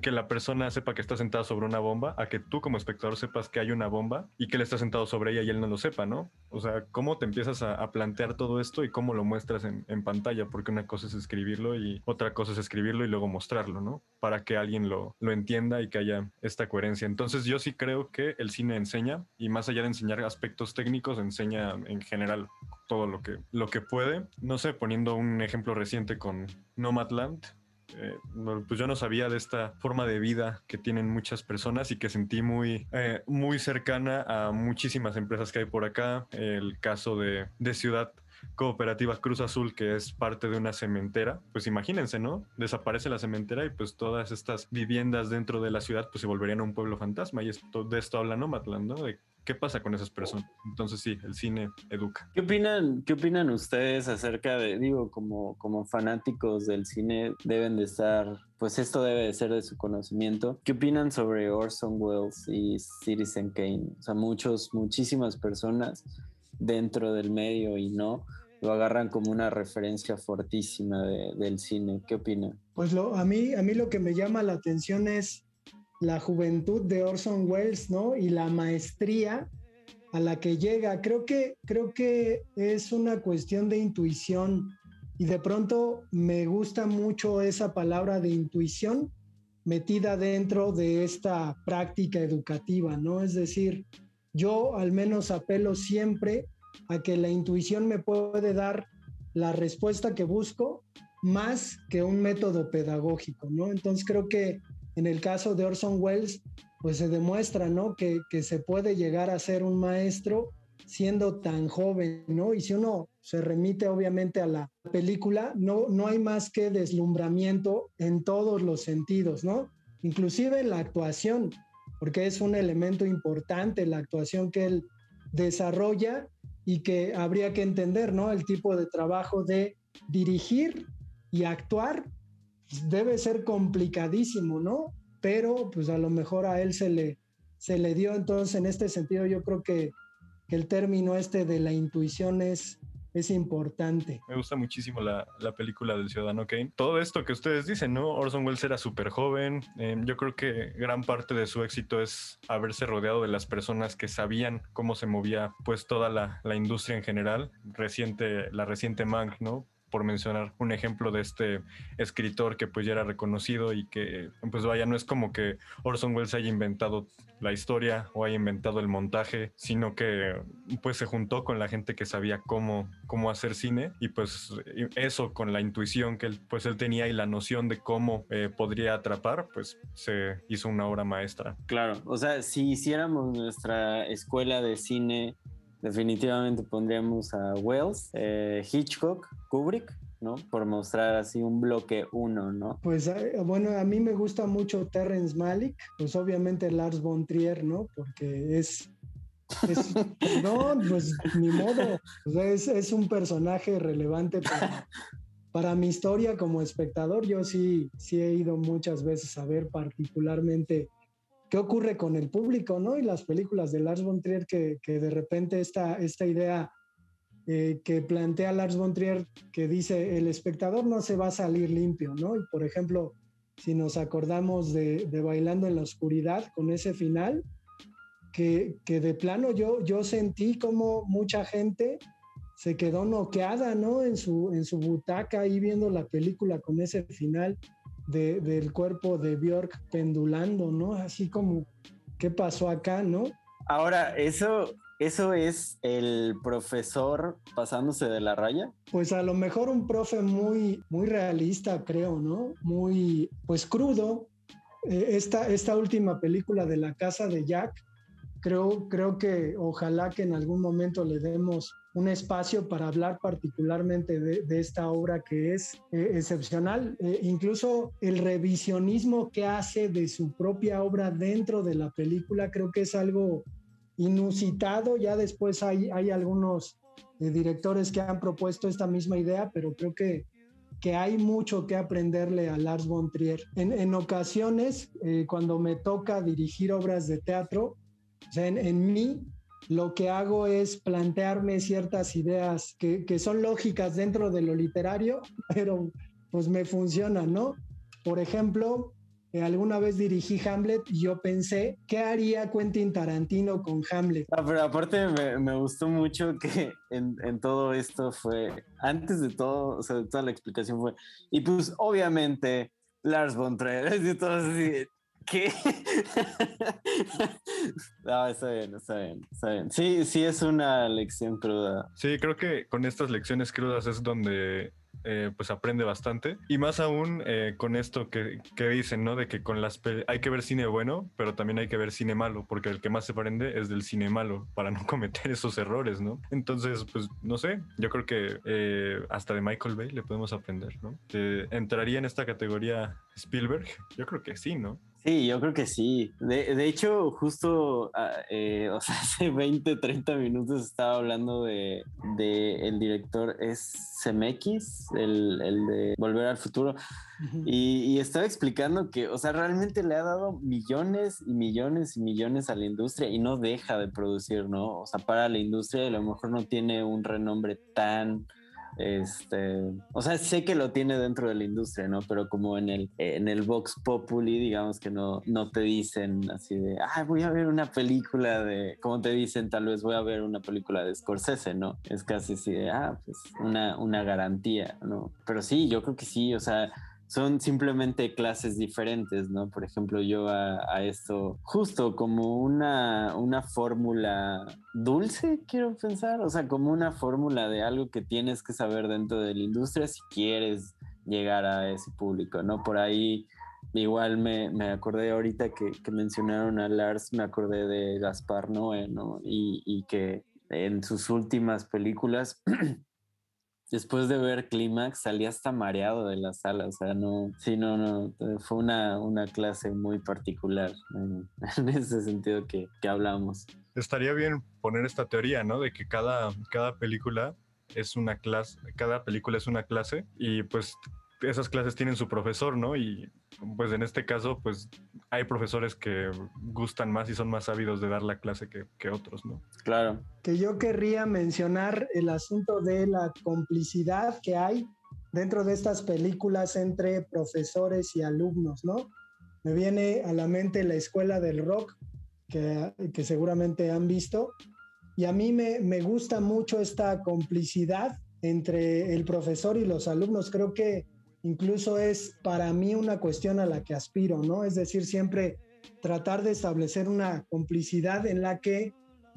que la persona sepa que está sentada sobre una bomba, a que tú como espectador sepas que hay una bomba y que él está sentado sobre ella y él no lo sepa, ¿no? O sea, cómo te empiezas a, plantear todo esto y cómo lo muestras en, pantalla, porque una cosa es escribirlo y otra cosa es escribirlo y luego mostrarlo, ¿no? Para que alguien lo, lo entienda y que haya esta coherencia. Entonces yo sí creo que el cine enseña y más allá de enseñar aspectos técnicos, enseña en general todo lo que, lo que puede. No sé, poniendo un ejemplo reciente con Nomadland, eh, pues yo no sabía de esta forma de vida que tienen muchas personas y que sentí muy, eh, muy cercana a muchísimas empresas que hay por acá. El caso de, de Ciudad Cooperativa Cruz Azul, que es parte de una cementera, pues imagínense, ¿no? Desaparece la cementera y pues todas estas viviendas dentro de la ciudad pues se volverían a un pueblo fantasma y esto, de esto habla Nomadland, ¿no? De ¿Qué pasa con esas personas? Entonces sí, el cine educa. ¿Qué opinan, qué opinan ustedes acerca de, digo, como, como fanáticos del cine deben de estar, pues esto debe de ser de su conocimiento. ¿Qué opinan sobre Orson Welles y Citizen Kane? O sea, muchos, muchísimas personas dentro del medio y no, lo agarran como una referencia fortísima del cine. ¿Qué opinan? Pues lo, a, mí, a mí lo que me llama la atención es la juventud de Orson Welles, ¿no? Y la maestría a la que llega. Creo que, creo que es una cuestión de intuición y de pronto me gusta mucho esa palabra de intuición metida dentro de esta práctica educativa, ¿no? Es decir, yo al menos apelo siempre a que la intuición me puede dar la respuesta que busco más que un método pedagógico, ¿no? Entonces creo que en el caso de Orson Welles, pues se demuestra, ¿no? Que, se puede llegar a ser un maestro siendo tan joven, ¿no? Y si uno se remite obviamente a la película, no, no hay más que deslumbramiento en todos los sentidos, ¿no? Inclusive en la actuación, porque es un elemento importante la actuación que él desarrolla y que habría que entender, ¿no? El tipo de trabajo de dirigir y actuar debe ser complicadísimo, ¿no? Pero pues a lo mejor a él se le, se le dio, entonces en este sentido yo creo que, el término este de la intuición es, es importante. Me gusta muchísimo la, película del Ciudadano Kane. Todo esto que ustedes dicen, ¿no? Orson Welles era súper joven. Em, yo creo que gran parte de su éxito es haberse rodeado de las personas que sabían cómo se movía pues toda la, la industria en general. Reciente, la reciente Mank, ¿no? Por mencionar un ejemplo de este escritor que pues ya era reconocido y que pues vaya, no es como que Orson Welles haya inventado la historia o haya inventado el montaje, sino que pues se juntó con la gente que sabía cómo, cómo hacer cine y pues eso con la intuición que él, pues él tenía y la noción de cómo eh, podría atrapar, pues se hizo una obra maestra. Claro, o sea, si hiciéramos nuestra escuela de cine definitivamente pondríamos a Wells, eh, Hitchcock, Kubrick, ¿no? Por mostrar así un bloque uno, ¿no? Pues eh, bueno, a mí me gusta mucho Terrence Malick, pues obviamente Lars von Trier, ¿no? Porque es... no, pues ni modo. es, es, un personaje relevante para, para mi historia como espectador. Yo sí, sí he ido muchas veces a ver particularmente qué ocurre con el público, ¿no? Y las películas de Lars von Trier que, que de repente esta, esta idea eh, que plantea Lars von Trier que dice el espectador no se va a salir limpio, ¿no? Y por ejemplo, si nos acordamos de, de Bailando en la Oscuridad con ese final, que, que, de plano yo, yo sentí como mucha gente se quedó noqueada, ¿no? En su, en su butaca ahí viendo la película con ese final del cuerpo de Björk pendulando, ¿no? Así como, ¿qué pasó acá, no? Ahora, eso, eso es el profesor pasándose de la raya. Pues a lo mejor un profe muy, muy realista, creo, ¿no? Muy, pues crudo. Eh, esta, esta última película de la casa de Jack, creo, creo que ojalá que en algún momento le demos un espacio para hablar particularmente de, esta obra que es eh, excepcional. Eh, incluso el revisionismo que hace de su propia obra dentro de la película creo que es algo inusitado. Ya después hay, hay algunos eh, directores que han propuesto esta misma idea, pero creo que, que hay mucho que aprenderle a Lars von Trier. En, en ocasiones, cuando me toca dirigir obras de teatro, o sea, en, en mí lo que hago es plantearme ciertas ideas que, que, son lógicas dentro de lo literario, pero pues me funcionan, ¿no? Por ejemplo, eh, alguna vez dirigí Hamlet y yo pensé, ¿qué haría Quentin Tarantino con Hamlet? Ah, pero aparte me, me gustó mucho que en, en, todo esto fue, antes de todo, o sea, toda la explicación fue, y pues obviamente Lars von Trier, y todo así, ¿Qué? no, está bien, está bien, está bien. Sí, sí es una lección cruda. Sí, creo que con estas lecciones crudas es donde eh, pues aprende bastante. Y más aún eh, con esto que, que, dicen, ¿no? De que con las hay que ver cine bueno, pero también hay que ver cine malo, porque el que más se aprende es del cine malo, para no cometer esos errores, ¿no? Entonces, pues no sé, yo creo que eh, hasta de Michael Bay le podemos aprender, ¿no? ¿Entraría en esta categoría Spielberg? Yo creo que sí, ¿no? Sí, yo creo que sí. De, de hecho, justo ah, eh, o sea, hace 20, 30 minutos estaba hablando de, de el director es CMX, el, el, de Volver al Futuro, y, y, estaba explicando que, o sea, realmente le ha dado millones y millones y millones a la industria y no deja de producir, ¿no? O sea, para la industria a lo mejor no tiene un renombre tan este, o sea, sé que lo tiene dentro de la industria, ¿no? Pero como en el, en el Vox Populi, digamos que no, no te dicen así de, ah, voy a ver una película de, como te dicen, tal vez voy a ver una película de Scorsese, ¿no? Es casi así de, ah, pues una, una garantía, ¿no? Pero sí, yo creo que sí, o sea, son simplemente clases diferentes, ¿no? Por ejemplo, yo a, esto justo como una, una fórmula dulce, quiero pensar, o sea, como una fórmula de algo que tienes que saber dentro de la industria si quieres llegar a ese público, ¿no? Por ahí igual me, me acordé ahorita que, que, mencionaron a Lars, me acordé de Gaspar Noé, ¿no? Y, y que en sus últimas películas después de ver Clímax salí hasta mareado de la sala, o sea, no, sí, no, no, fue una, una clase muy particular en, en ese sentido que, que, hablamos. Estaría bien poner esta teoría, ¿no? De que cada, cada película es una clase, cada película es una clase y pues esas clases tienen su profesor, ¿no? Y pues en este caso, pues hay profesores que gustan más y son más sabidos de dar la clase que, que, otros, ¿no? Claro. Que yo querría mencionar el asunto de la complicidad que hay dentro de estas películas entre profesores y alumnos, ¿no? Me viene a la mente la escuela del rock, que, que seguramente han visto, y a mí me, me gusta mucho esta complicidad entre el profesor y los alumnos. Creo que incluso es para mí una cuestión a la que aspiro, ¿no? Es decir, siempre tratar de establecer una complicidad en la que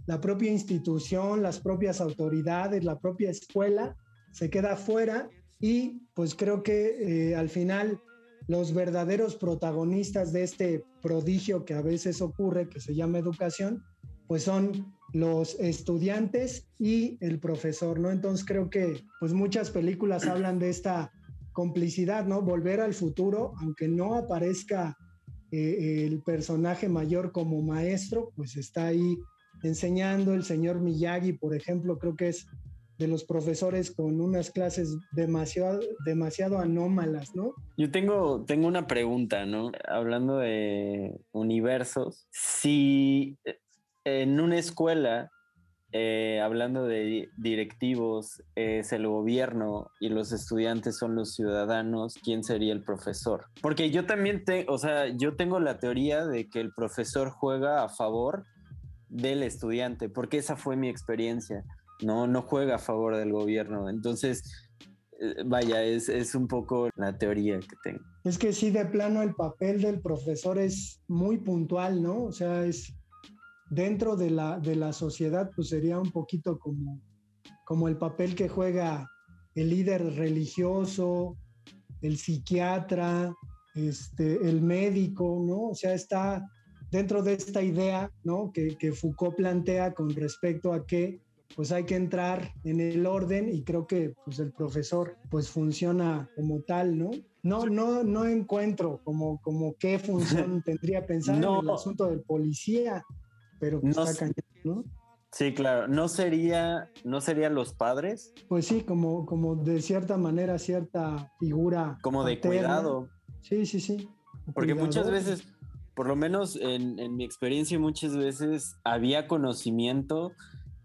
la propia institución, las propias autoridades, la propia escuela se queda fuera y pues creo que eh, al final los verdaderos protagonistas de este prodigio que a veces ocurre, que se llama educación, pues son los estudiantes y el profesor, ¿no? Entonces creo que pues muchas películas hablan de esta complicidad, ¿no? Volver al futuro, aunque no aparezca eh, el personaje mayor como maestro, pues está ahí enseñando el señor Miyagi, por ejemplo, creo que es de los profesores con unas clases demasiado, demasiado anómalas, ¿no? Yo tengo, tengo una pregunta, ¿no? Hablando de universos, si eh, en una escuela, eh, hablando de directivos, es el gobierno y los estudiantes son los ciudadanos, ¿quién sería el profesor? Porque yo también, te, o sea, yo tengo la teoría de que el profesor juega a favor del estudiante, porque esa fue mi experiencia no, no juega a favor del gobierno. Entonces, eh, vaya, es, es, un poco la teoría que tengo. Es que sí, de plano el papel del profesor es muy puntual, ¿no? O sea, es dentro de la, de la sociedad, pues sería un poquito como, como el papel que juega el líder religioso, el psiquiatra, este, el médico, ¿no? O sea, está dentro de esta idea, ¿no? Que, que Foucault plantea con respecto a que pues hay que entrar en el orden y creo que pues el profesor pues funciona como tal, ¿no? No, no, no encuentro como, como qué función tendría pensar en el asunto del policía, pero está cañón, ¿no? Sí, claro. ¿No sería, no serían los padres? Pues sí, como, como de cierta manera, cierta figura. Como de cuidado. Sí, sí, sí. Porque muchas veces, por lo menos en, en mi experiencia, muchas veces había conocimiento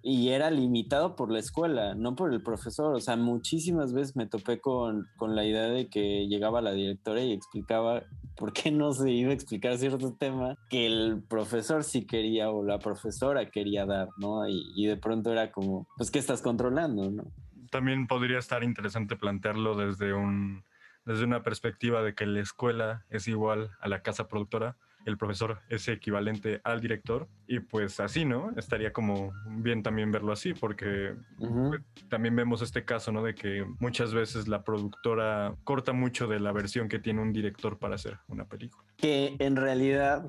y era limitado por la escuela, no por el profesor. O sea, muchísimas veces me topé con, la idea de que llegaba la directora y explicaba por qué no se iba a explicar cierto tema que el profesor sí quería o la profesora quería dar, ¿no? Y, y de pronto era como, pues, ¿qué estás controlando? También podría estar interesante plantearlo desde un desde una perspectiva de que la escuela es igual a la casa productora el profesor es equivalente al director y pues así, ¿no? Estaría como bien también verlo así porque pues, también vemos este caso, ¿no? De que muchas veces la productora corta mucho de la versión que tiene un director para hacer una película. Que en realidad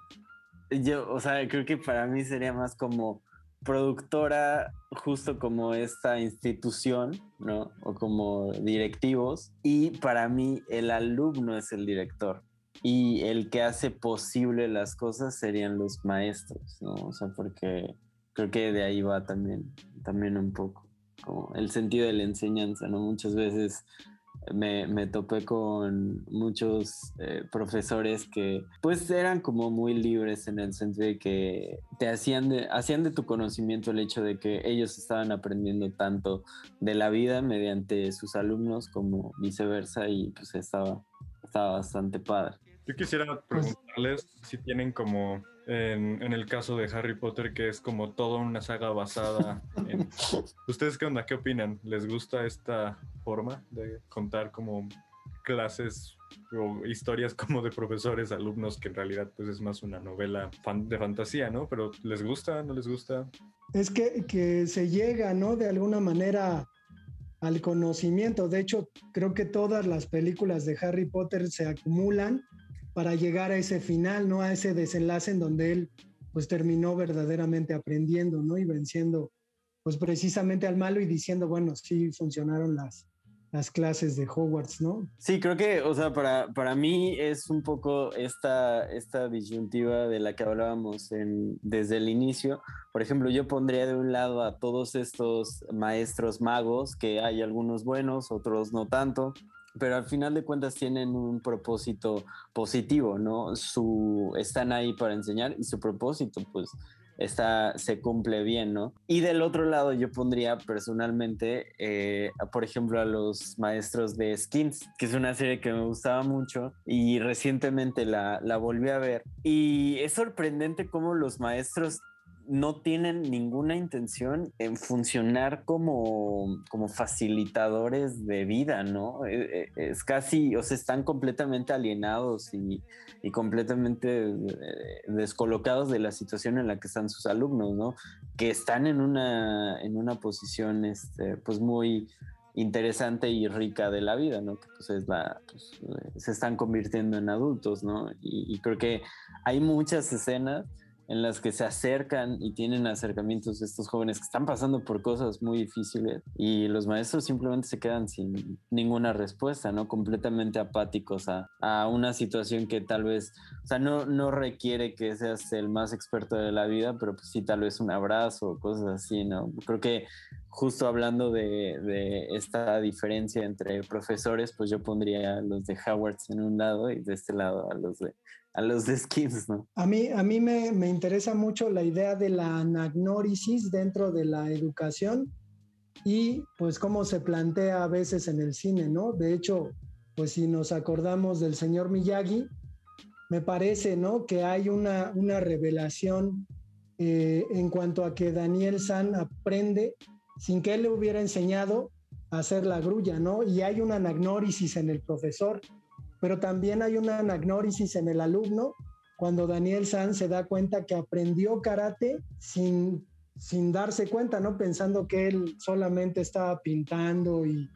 yo, o sea, creo que para mí sería más como productora justo como esta institución, ¿no? O como directivos. Y para mí el alumno es el director y el que hace posible las cosas serían los maestros, ¿no? O sea, porque creo que de ahí va también, también un poco, como el sentido de la enseñanza, ¿no? Muchas veces me, me topé con muchos eh, profesores que pues eran como muy libres en el sentido de que te hacían de, hacían de tu conocimiento el hecho de que ellos estaban aprendiendo tanto de la vida mediante sus alumnos como viceversa y pues estaba, estaba bastante padre. Yo quisiera pues preguntarles si tienen como en, el caso de Harry Potter, que es como toda una saga basada en... ¿Ustedes qué onda? ¿Qué opinan? ¿Les gusta esta forma de contar como clases o historias como de profesores, alumnos, que en realidad pues es más una novela de fantasía, ¿no? Pero ¿les gusta? ¿No les gusta? Es que, que se llega, ¿no? De alguna manera al conocimiento. De hecho, creo que todas las películas de Harry Potter se acumulan para llegar a ese final, ¿no? A ese desenlace en donde él pues terminó verdaderamente aprendiendo, ¿no? Y venciendo pues precisamente al malo y diciendo, bueno, sí funcionaron las, las clases de Hogwarts, ¿no? Sí, creo que, o sea, para, para mí es un poco esta, esta disyuntiva de la que hablábamos desde el inicio. Por ejemplo, yo pondría de un lado a todos estos maestros magos, que hay algunos buenos, otros no tanto, pero al final de cuentas tienen un propósito positivo, ¿no? Su, están ahí para enseñar y su propósito, pues, está, se cumple bien, ¿no? Y del otro lado yo pondría personalmente, eh, por ejemplo, a los maestros de Skins, que es una serie que me gustaba mucho y recientemente la, la volví a ver. Y es sorprendente cómo los maestros no tienen ninguna intención en funcionar como, como facilitadores de vida, ¿no? E, e, es, casi, o sea, están completamente alienados y, y, completamente eh, descolocados de la situación en la que están sus alumnos, ¿no? Que están en una, en una posición, este, pues muy interesante y rica de la vida, ¿no? Que pues es la, pues, se están convirtiendo en adultos, ¿no? y creo que hay muchas escenas en las que se acercan y tienen acercamientos estos jóvenes que están pasando por cosas muy difíciles y los maestros simplemente se quedan sin ninguna respuesta, ¿no? Completamente apáticos a, a una situación que tal vez, o sea, no, no requiere que seas el más experto de la vida, pero pues sí tal vez un abrazo o cosas así, ¿no? Creo que justo hablando de, de esta diferencia entre profesores, pues yo pondría a los de Howard en un lado y de este lado a los de a los de skins, ¿no? A mí, a mí me, me, interesa mucho la idea de la anagnórisis dentro de la educación y pues cómo se plantea a veces en el cine, ¿no? De hecho, pues si nos acordamos del señor Miyagi, me parece, ¿no? Que hay una, una revelación eh, en cuanto a que Daniel San aprende sin que él le hubiera enseñado a hacer la grulla, ¿no? Y hay una anagnórisis en el profesor pero también hay una anagnórisis en el alumno cuando Daniel San se da cuenta que aprendió karate sin, sin darse cuenta, ¿no? Pensando que él solamente estaba pintando y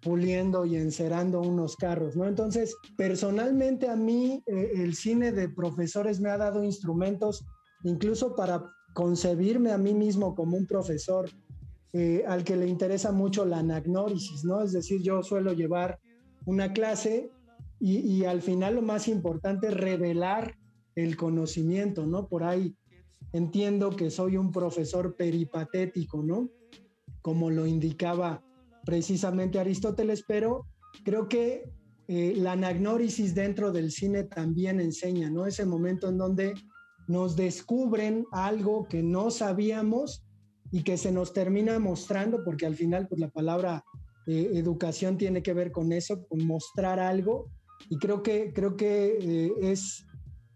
puliendo y encerando unos carros, ¿no? Entonces, personalmente a mí eh, el cine de profesores me ha dado instrumentos incluso para concebirme a mí mismo como un profesor eh, al que le interesa mucho la anagnórisis, ¿no? Es decir, yo suelo llevar una clase y, al final lo más importante es revelar el conocimiento, ¿no? Por ahí entiendo que soy un profesor peripatético, ¿no? Como lo indicaba precisamente Aristóteles, pero creo que eh, la anagnórisis dentro del cine también enseña, ¿no? Ese momento en donde nos descubren algo que no sabíamos y que se nos termina mostrando, porque al final, pues la palabra eh, educación tiene que ver con eso, con mostrar algo y creo que, creo que eh, es,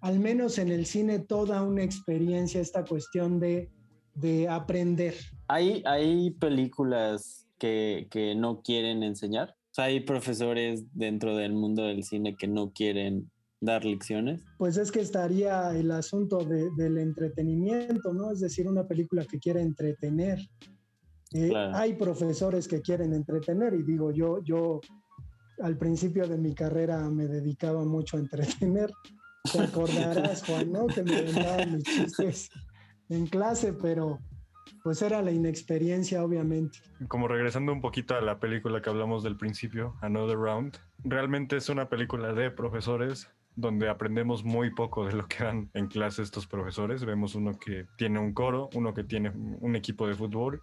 al menos en el cine, toda una experiencia esta cuestión de, de aprender. ¿Hay, hay películas que, que no quieren enseñar? O sea, hay profesores dentro del mundo del cine que no quieren dar lecciones? Pues es que estaría el asunto de, del entretenimiento, ¿no? Es decir, una película que quiere entretener. Eh, hay profesores que quieren entretener y digo, yo, yo al principio de mi carrera me dedicaba mucho a entretener. Te acordarás, Juan, ¿no? Que me vendaban mis chistes en clase, pero pues era la inexperiencia, obviamente. Como regresando un poquito a la película que hablamos del principio, Another Round, realmente es una película de profesores donde aprendemos muy poco de lo que dan en clase estos profesores. Vemos uno que tiene un coro, uno que tiene un equipo de fútbol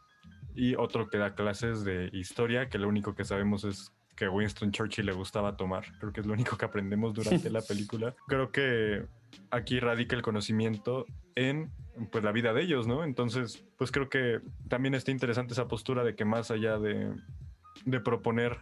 y otro que da clases de historia, que lo único que sabemos es que Winston Churchill le gustaba tomar. Creo que es lo único que aprendemos durante la película. Creo que aquí radica el conocimiento en pues la vida de ellos, ¿no? Entonces, pues creo que también está interesante esa postura de que más allá de, de proponer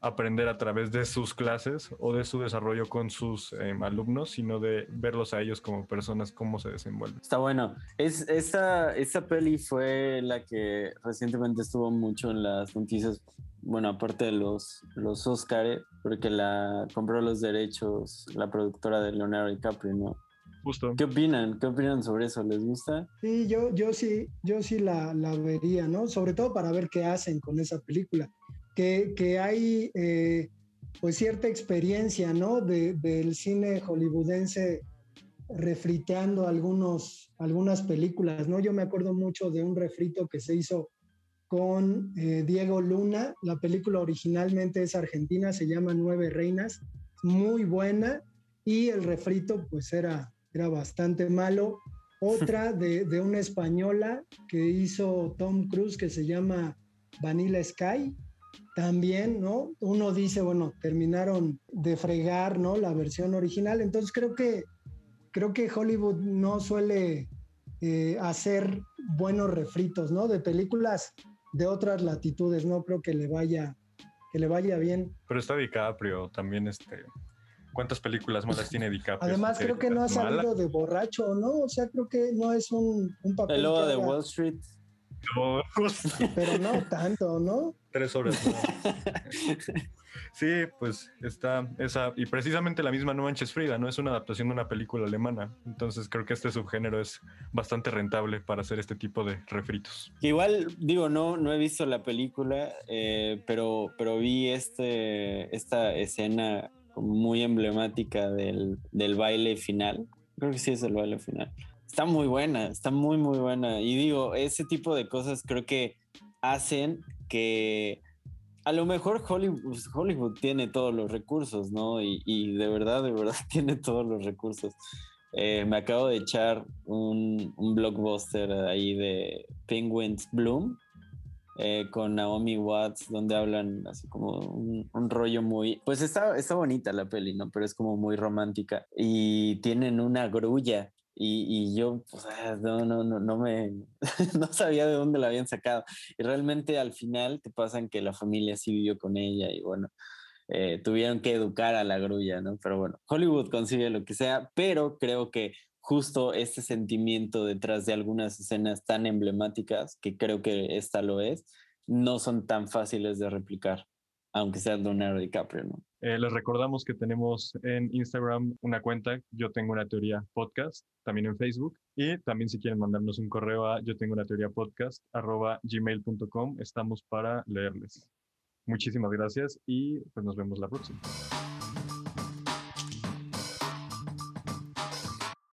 aprender a través de sus clases o de su desarrollo con sus em, alumnos, sino de verlos a ellos como personas, cómo se desenvuelven. Está bueno. Es, esta, esta peli fue la que recientemente estuvo mucho en las noticias bueno, aparte de los, los Oscar, porque la compró los derechos la productora de Leonardo DiCaprio, ¿no? Justo. ¿Qué opinan? ¿Qué opinan sobre eso? ¿Les gusta? Sí, yo, yo sí, yo sí la, la vería, ¿no? Sobre todo para ver qué hacen con esa película. Que, hay eh, pues cierta experiencia, ¿no? De, del cine hollywoodense refriteando algunos, algunas películas, ¿no? Yo me acuerdo mucho de un refrito que se hizo con eh, Diego Luna. La película originalmente es argentina, se llama Nueve Reinas, muy buena y el refrito pues era, era bastante malo. Otra de, de una española que hizo Tom Cruise que se llama Vanilla Sky, también, ¿no? Uno dice, bueno, terminaron de fregar, ¿no? La versión original. Entonces creo que, creo que Hollywood no suele eh, hacer buenos refritos, ¿no? De películas de otras latitudes. No creo que le vaya, que le vaya bien. Pero está DiCaprio también, este. ¿Cuántas películas malas tiene DiCaprio? Además, creo que no ha salido de borracho, ¿no? O sea, creo que no es un, un papel. El lobo de haga- Wall Street. No, Pero no tanto, ¿no? Tres horas. Sí, pues está esa, y precisamente la misma No Manches Frida, ¿no? Es una adaptación de una película alemana. Entonces creo que este subgénero es bastante rentable para hacer este tipo de refritos. Igual, digo, no, no he visto la película, eh, pero, pero vi este, esta escena muy emblemática del, del baile final. Creo que sí es el baile final. Está muy buena, está muy, muy buena. Y digo, ese tipo de cosas creo que hacen que a lo mejor Hollywood, pues, Hollywood tiene todos los recursos, ¿no? Y, de verdad, de verdad tiene todos los recursos. Eh, me acabo de echar un, un blockbuster ahí de Penguins Bloom eh, con Naomi Watts, donde hablan así como un, un rollo muy. Pues está, está bonita la peli, ¿no? Pero es como muy romántica. Y tienen una grulla. Y, yo, pues, ah, no, no, no, no me. no sabía de dónde la habían sacado. Y realmente al final te pasan que la familia sí vivió con ella y bueno. eh, tuvieron que educar a la grulla, ¿no? Pero bueno, Hollywood consigue lo que sea, pero creo que justo este sentimiento detrás de algunas escenas tan emblemáticas, que creo que esta lo es, no son tan fáciles de replicar, aunque sea Leonardo DiCaprio, ¿no? Eh, les recordamos que tenemos en Instagram una cuenta, yo tengo una teoría podcast, también en Facebook. Y también si quieren mandarnos un correo a yo tengo una teoría podcast arroba gmail.com, estamos para leerles. Muchísimas gracias y pues nos vemos la próxima.